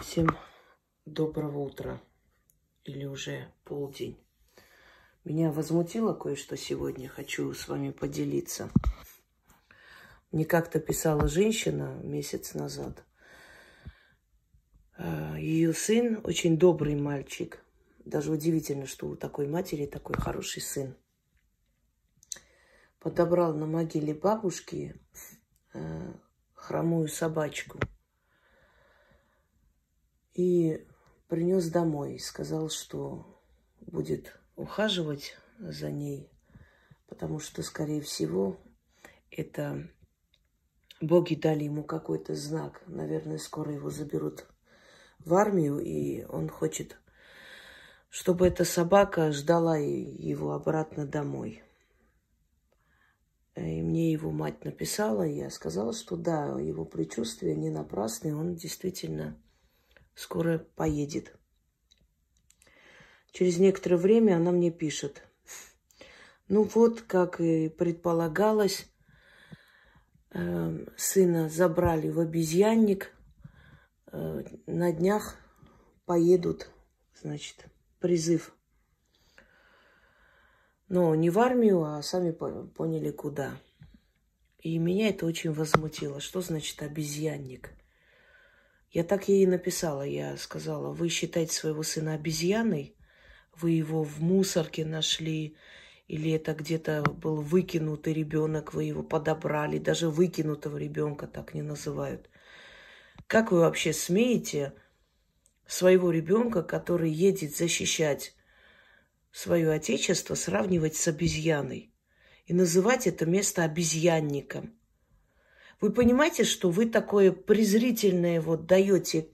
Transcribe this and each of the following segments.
Всем доброго утра или уже полдень. Меня возмутило кое-что сегодня, хочу с вами поделиться. Мне как-то писала женщина месяц назад. Э, Ее сын очень добрый мальчик. Даже удивительно, что у такой матери такой хороший сын. Подобрал на могиле бабушки э, хромую собачку – и принес домой. Сказал, что будет ухаживать за ней, потому что, скорее всего, это боги дали ему какой-то знак. Наверное, скоро его заберут в армию, и он хочет, чтобы эта собака ждала его обратно домой. И мне его мать написала, и я сказала, что да, его предчувствия не напрасны, он действительно скоро поедет. Через некоторое время она мне пишет. Ну вот, как и предполагалось, э, сына забрали в обезьянник. Э, на днях поедут, значит, призыв. Но не в армию, а сами поняли куда. И меня это очень возмутило. Что значит обезьянник? Я так ей и написала. Я сказала, вы считаете своего сына обезьяной? Вы его в мусорке нашли? Или это где-то был выкинутый ребенок, вы его подобрали? Даже выкинутого ребенка так не называют. Как вы вообще смеете своего ребенка, который едет защищать свое отечество, сравнивать с обезьяной и называть это место обезьянником? Вы понимаете, что вы такое презрительное вот даете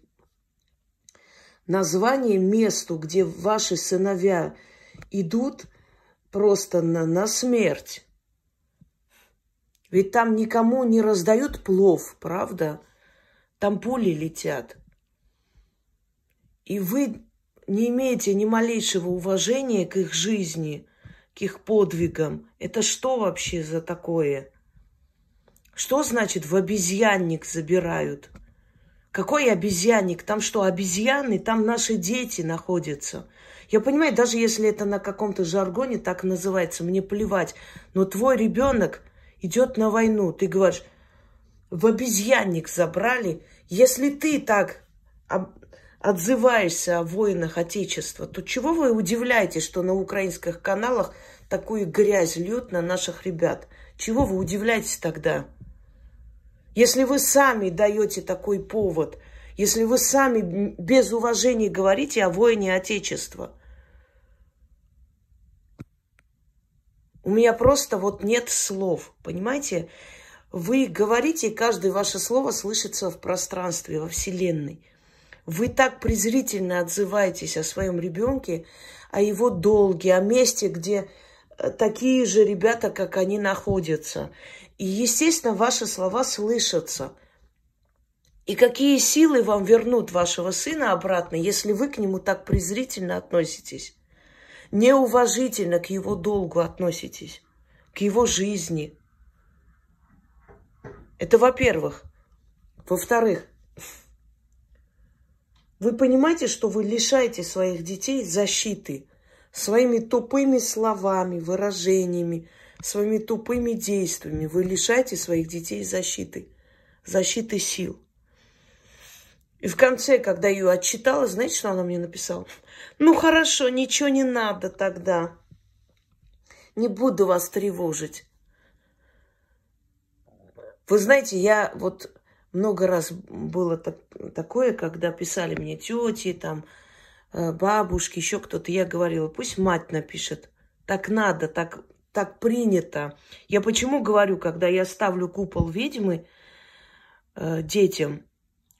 название месту, где ваши сыновья идут просто на, на смерть. Ведь там никому не раздают плов, правда? Там пули летят. И вы не имеете ни малейшего уважения к их жизни, к их подвигам. Это что вообще за такое? Что значит в обезьянник забирают? Какой обезьянник? Там что, обезьяны? Там наши дети находятся. Я понимаю, даже если это на каком-то жаргоне так называется, мне плевать. Но твой ребенок идет на войну. Ты говоришь, в обезьянник забрали. Если ты так отзываешься о воинах Отечества, то чего вы удивляетесь, что на украинских каналах такую грязь льют на наших ребят? Чего вы удивляетесь тогда? Если вы сами даете такой повод, если вы сами без уважения говорите о воине Отечества, у меня просто вот нет слов, понимаете? Вы говорите, и каждое ваше слово слышится в пространстве, во Вселенной. Вы так презрительно отзываетесь о своем ребенке, о его долге, о месте, где э, такие же ребята, как они, находятся. И, естественно, ваши слова слышатся. И какие силы вам вернут вашего сына обратно, если вы к нему так презрительно относитесь? Неуважительно к его долгу относитесь, к его жизни. Это во-первых. Во-вторых, вы понимаете, что вы лишаете своих детей защиты своими тупыми словами, выражениями, своими тупыми действиями вы лишаете своих детей защиты, защиты сил. И в конце, когда ее отчитала, знаете, что она мне написала? Ну хорошо, ничего не надо тогда. Не буду вас тревожить. Вы знаете, я вот много раз было так, такое, когда писали мне тети, там, э, бабушки, еще кто-то. Я говорила, пусть мать напишет. Так надо, так так принято. Я почему говорю, когда я ставлю купол ведьмы э, детям,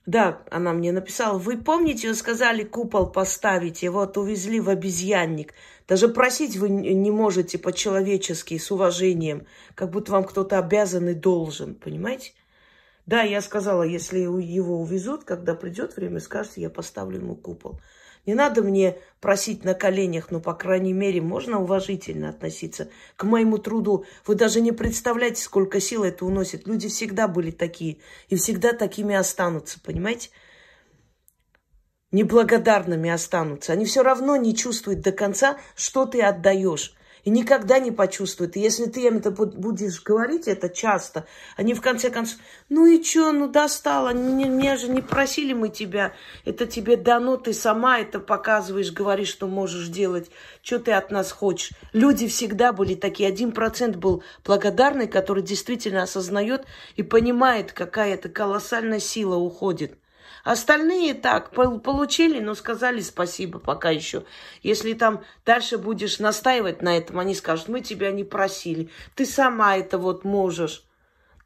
да, она мне написала, вы помните, вы сказали купол поставить, его вот увезли в обезьянник. Даже просить вы не можете по-человечески, с уважением, как будто вам кто-то обязан и должен, понимаете? Да, я сказала, если его увезут, когда придет время, скажете, я поставлю ему купол. Не надо мне просить на коленях, но, по крайней мере, можно уважительно относиться к моему труду. Вы даже не представляете, сколько сил это уносит. Люди всегда были такие и всегда такими останутся, понимаете? неблагодарными останутся. Они все равно не чувствуют до конца, что ты отдаешь и никогда не почувствуют. И если ты им это будешь говорить, это часто, они в конце концов, ну и что, ну достала, не, меня же не просили мы тебя, это тебе дано, ты сама это показываешь, говоришь, что можешь делать, что ты от нас хочешь. Люди всегда были такие, один процент был благодарный, который действительно осознает и понимает, какая это колоссальная сила уходит. Остальные так, получили, но сказали спасибо пока еще. Если там дальше будешь настаивать на этом, они скажут, мы тебя не просили. Ты сама это вот можешь.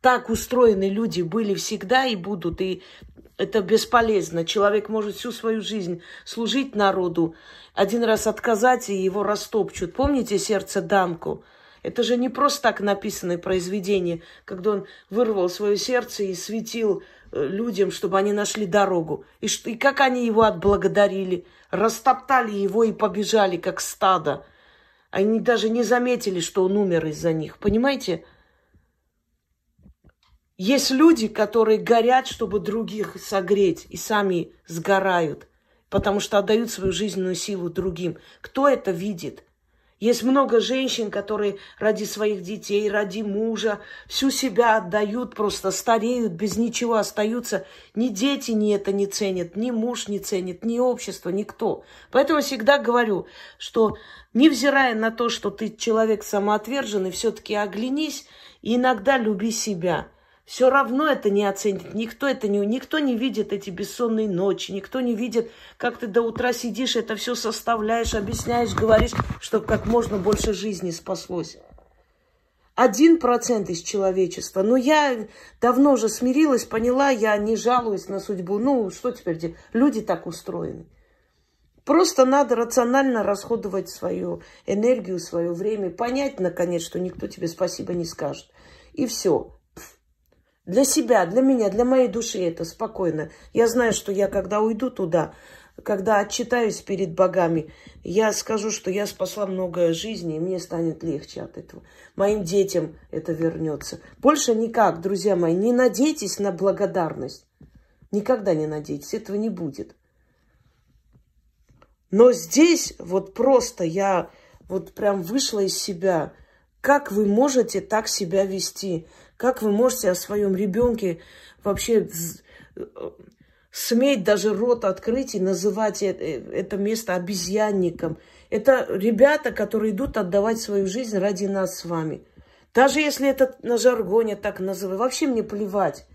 Так устроены люди были всегда и будут. И это бесполезно. Человек может всю свою жизнь служить народу, один раз отказать, и его растопчут. Помните сердце Данку? Это же не просто так написанное произведение, когда он вырвал свое сердце и светил людям, чтобы они нашли дорогу. И, что, и как они его отблагодарили. Растоптали его и побежали, как стадо. Они даже не заметили, что он умер из-за них. Понимаете? Есть люди, которые горят, чтобы других согреть, и сами сгорают, потому что отдают свою жизненную силу другим. Кто это видит? Есть много женщин, которые ради своих детей, ради мужа всю себя отдают, просто стареют, без ничего остаются. Ни дети ни это не ценят, ни муж не ценит, ни общество, никто. Поэтому всегда говорю, что невзирая на то, что ты человек самоотверженный, все-таки оглянись и иногда люби себя – все равно это не оценит. Никто это не, никто не видит эти бессонные ночи, никто не видит, как ты до утра сидишь, это все составляешь, объясняешь, говоришь, чтобы как можно больше жизни спаслось. Один процент из человечества. Но я давно уже смирилась, поняла, я не жалуюсь на судьбу. Ну, что теперь делать? Люди так устроены. Просто надо рационально расходовать свою энергию, свое время, понять, наконец, что никто тебе спасибо не скажет. И все. Для себя, для меня, для моей души это спокойно. Я знаю, что я, когда уйду туда, когда отчитаюсь перед богами, я скажу, что я спасла много жизней, и мне станет легче от этого. Моим детям это вернется. Больше никак, друзья мои, не надейтесь на благодарность. Никогда не надейтесь, этого не будет. Но здесь вот просто я вот прям вышла из себя. Как вы можете так себя вести? Как вы можете о своем ребенке вообще сметь даже рот открыть и называть э, это место обезьянником? Это ребята, которые идут отдавать свою жизнь ради нас с вами. Даже если это на жаргоне так называют, вообще мне плевать.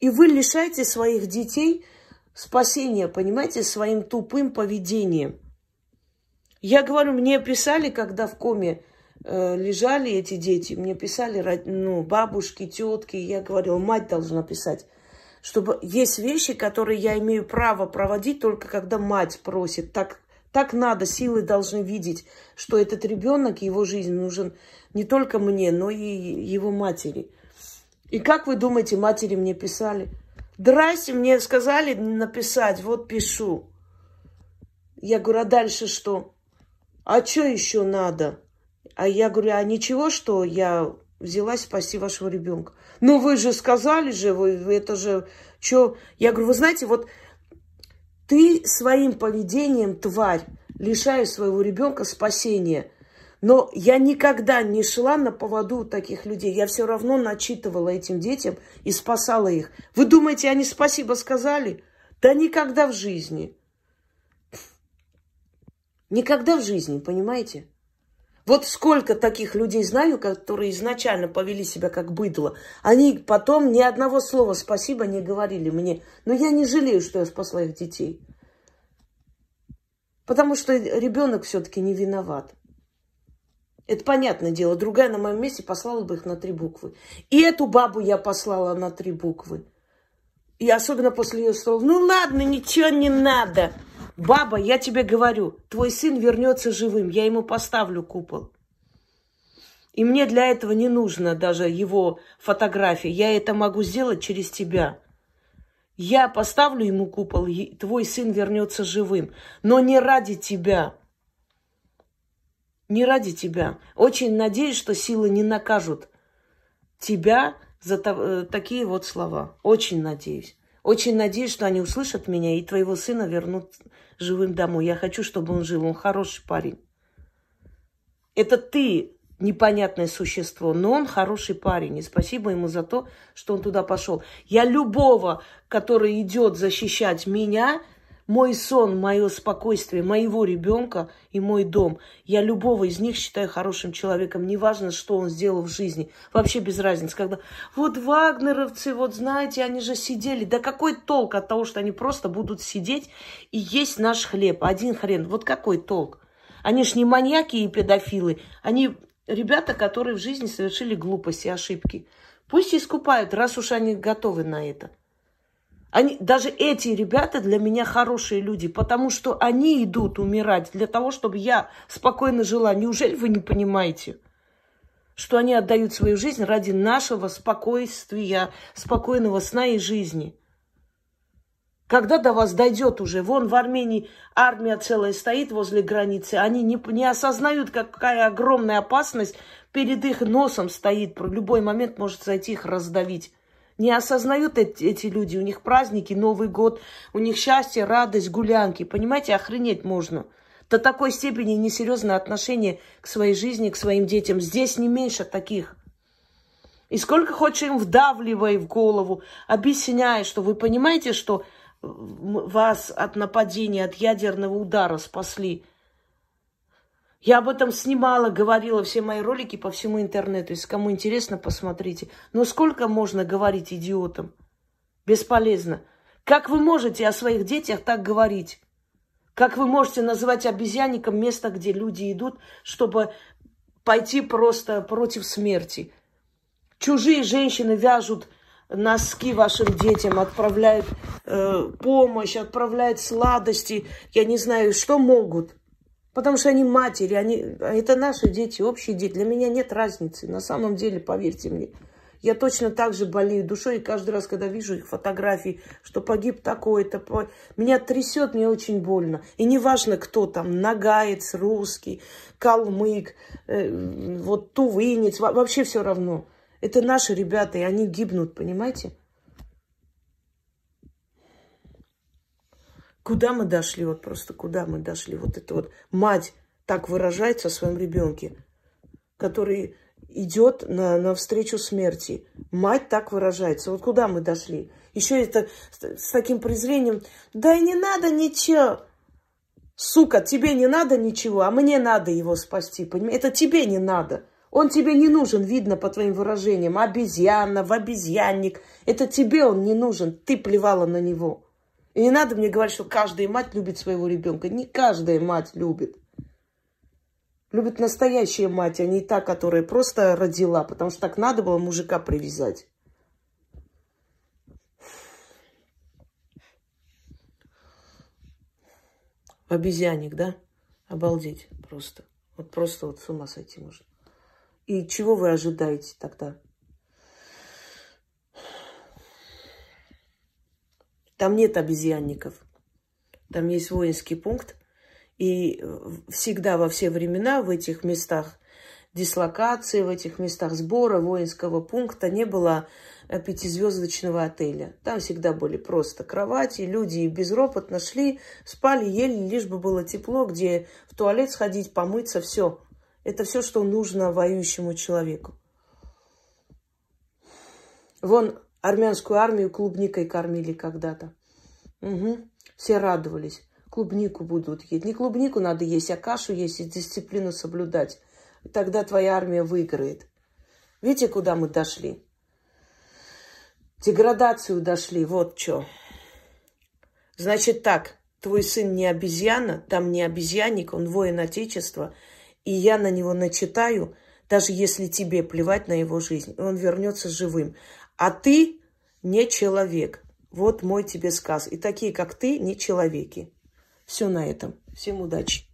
И вы лишаете своих детей спасения, понимаете, своим тупым поведением. Я говорю, мне писали, когда в коме Э, лежали эти дети, мне писали ну, бабушки, тетки, я говорила, мать должна писать. Чтобы есть вещи, которые я имею право проводить только когда мать просит. Так, так надо, силы должны видеть, что этот ребенок, его жизнь нужен не только мне, но и его матери. И как вы думаете, матери мне писали? Здрасте, мне сказали написать, вот пишу. Я говорю, а дальше что? А что еще надо? А я говорю, а ничего, что я взялась спасти вашего ребенка? Ну, вы же сказали же, вы, вы это же, что? Я говорю, вы знаете, вот ты своим поведением, тварь, лишаешь своего ребенка спасения. Но я никогда не шла на поводу таких людей. Я все равно начитывала этим детям и спасала их. Вы думаете, они спасибо сказали? Да никогда в жизни. Никогда в жизни, понимаете? Вот сколько таких людей знаю, которые изначально повели себя как быдло. Они потом ни одного слова спасибо не говорили мне. Но я не жалею, что я спасла их детей. Потому что ребенок все-таки не виноват. Это понятное дело. Другая на моем месте послала бы их на три буквы. И эту бабу я послала на три буквы. И особенно после ее слов. Ну ладно, ничего не надо. Баба, я тебе говорю, твой сын вернется живым, я ему поставлю купол. И мне для этого не нужно даже его фотографии. Я это могу сделать через тебя. Я поставлю ему купол, и твой сын вернется живым. Но не ради тебя. Не ради тебя. Очень надеюсь, что силы не накажут тебя за такие вот слова. Очень надеюсь. Очень надеюсь, что они услышат меня и твоего сына вернут живым домой. Я хочу, чтобы он жил. Он хороший парень. Это ты непонятное существо, но он хороший парень. И спасибо ему за то, что он туда пошел. Я любого, который идет защищать меня, мой сон, мое спокойствие, моего ребенка и мой дом. Я любого из них считаю хорошим человеком. Неважно, что он сделал в жизни. Вообще без разницы. Когда вот вагнеровцы, вот знаете, они же сидели. Да какой толк от того, что они просто будут сидеть и есть наш хлеб? Один хрен. Вот какой толк? Они ж не маньяки и педофилы. Они ребята, которые в жизни совершили глупости, ошибки. Пусть искупают, раз уж они готовы на это. Они, даже эти ребята для меня хорошие люди, потому что они идут умирать для того, чтобы я спокойно жила. Неужели вы не понимаете, что они отдают свою жизнь ради нашего спокойствия, спокойного сна и жизни? Когда до вас дойдет уже, вон в Армении армия целая стоит возле границы, они не, не осознают, какая огромная опасность перед их носом стоит. В любой момент может зайти их раздавить. Не осознают эти, эти люди. У них праздники, Новый год, у них счастье, радость, гулянки. Понимаете, охренеть можно. До такой степени несерьезное отношение к своей жизни, к своим детям. Здесь не меньше таких. И сколько хочешь им вдавливай в голову, объясняй, что вы понимаете, что вас от нападения, от ядерного удара спасли. Я об этом снимала, говорила все мои ролики по всему интернету. Если кому интересно, посмотрите. Но сколько можно говорить идиотам? Бесполезно. Как вы можете о своих детях так говорить? Как вы можете называть обезьянником место, где люди идут, чтобы пойти просто против смерти? Чужие женщины вяжут носки вашим детям, отправляют э, помощь, отправляют сладости, я не знаю, что могут – Потому что они матери, они, это наши дети, общие дети. Для меня нет разницы. На самом деле, поверьте мне. Я точно так же болею душой, и каждый раз, когда вижу их фотографии, что погиб такой-то, по... меня трясет, мне очень больно. И неважно, кто там, нагаец, русский, калмык, э, вот тувынец, вообще все равно. Это наши ребята, и они гибнут, понимаете? Куда мы дошли, вот просто куда мы дошли? Вот это вот мать так выражается о своем ребенке, который идет на, навстречу смерти. Мать так выражается. Вот куда мы дошли? Еще это с, с таким презрением. Да и не надо ничего. Сука, тебе не надо ничего, а мне надо его спасти. Понимаешь? Это тебе не надо. Он тебе не нужен, видно по твоим выражениям. Обезьяна, в обезьянник. Это тебе он не нужен. Ты плевала на него. И не надо мне говорить, что каждая мать любит своего ребенка. Не каждая мать любит. Любит настоящая мать, а не та, которая просто родила, потому что так надо было мужика привязать. Обезьянник, да? Обалдеть просто. Вот просто вот с ума сойти можно. И чего вы ожидаете тогда? Там нет обезьянников. Там есть воинский пункт. И всегда во все времена в этих местах дислокации, в этих местах сбора воинского пункта не было э, пятизвездочного отеля. Там всегда были просто кровати, люди безропотно шли, спали, ели, лишь бы было тепло, где в туалет сходить, помыться, все. Это все, что нужно воюющему человеку. Вон Армянскую армию клубникой кормили когда-то. Угу. Все радовались. Клубнику будут есть. Не клубнику надо есть, а кашу есть и дисциплину соблюдать. Тогда твоя армия выиграет. Видите, куда мы дошли? Деградацию дошли, вот что. Значит так, твой сын не обезьяна, там не обезьянник, он воин Отечества, и я на него начитаю, даже если тебе плевать на его жизнь, он вернется живым. А ты не человек. Вот мой тебе сказ. И такие, как ты, не человеки. Все на этом. Всем удачи.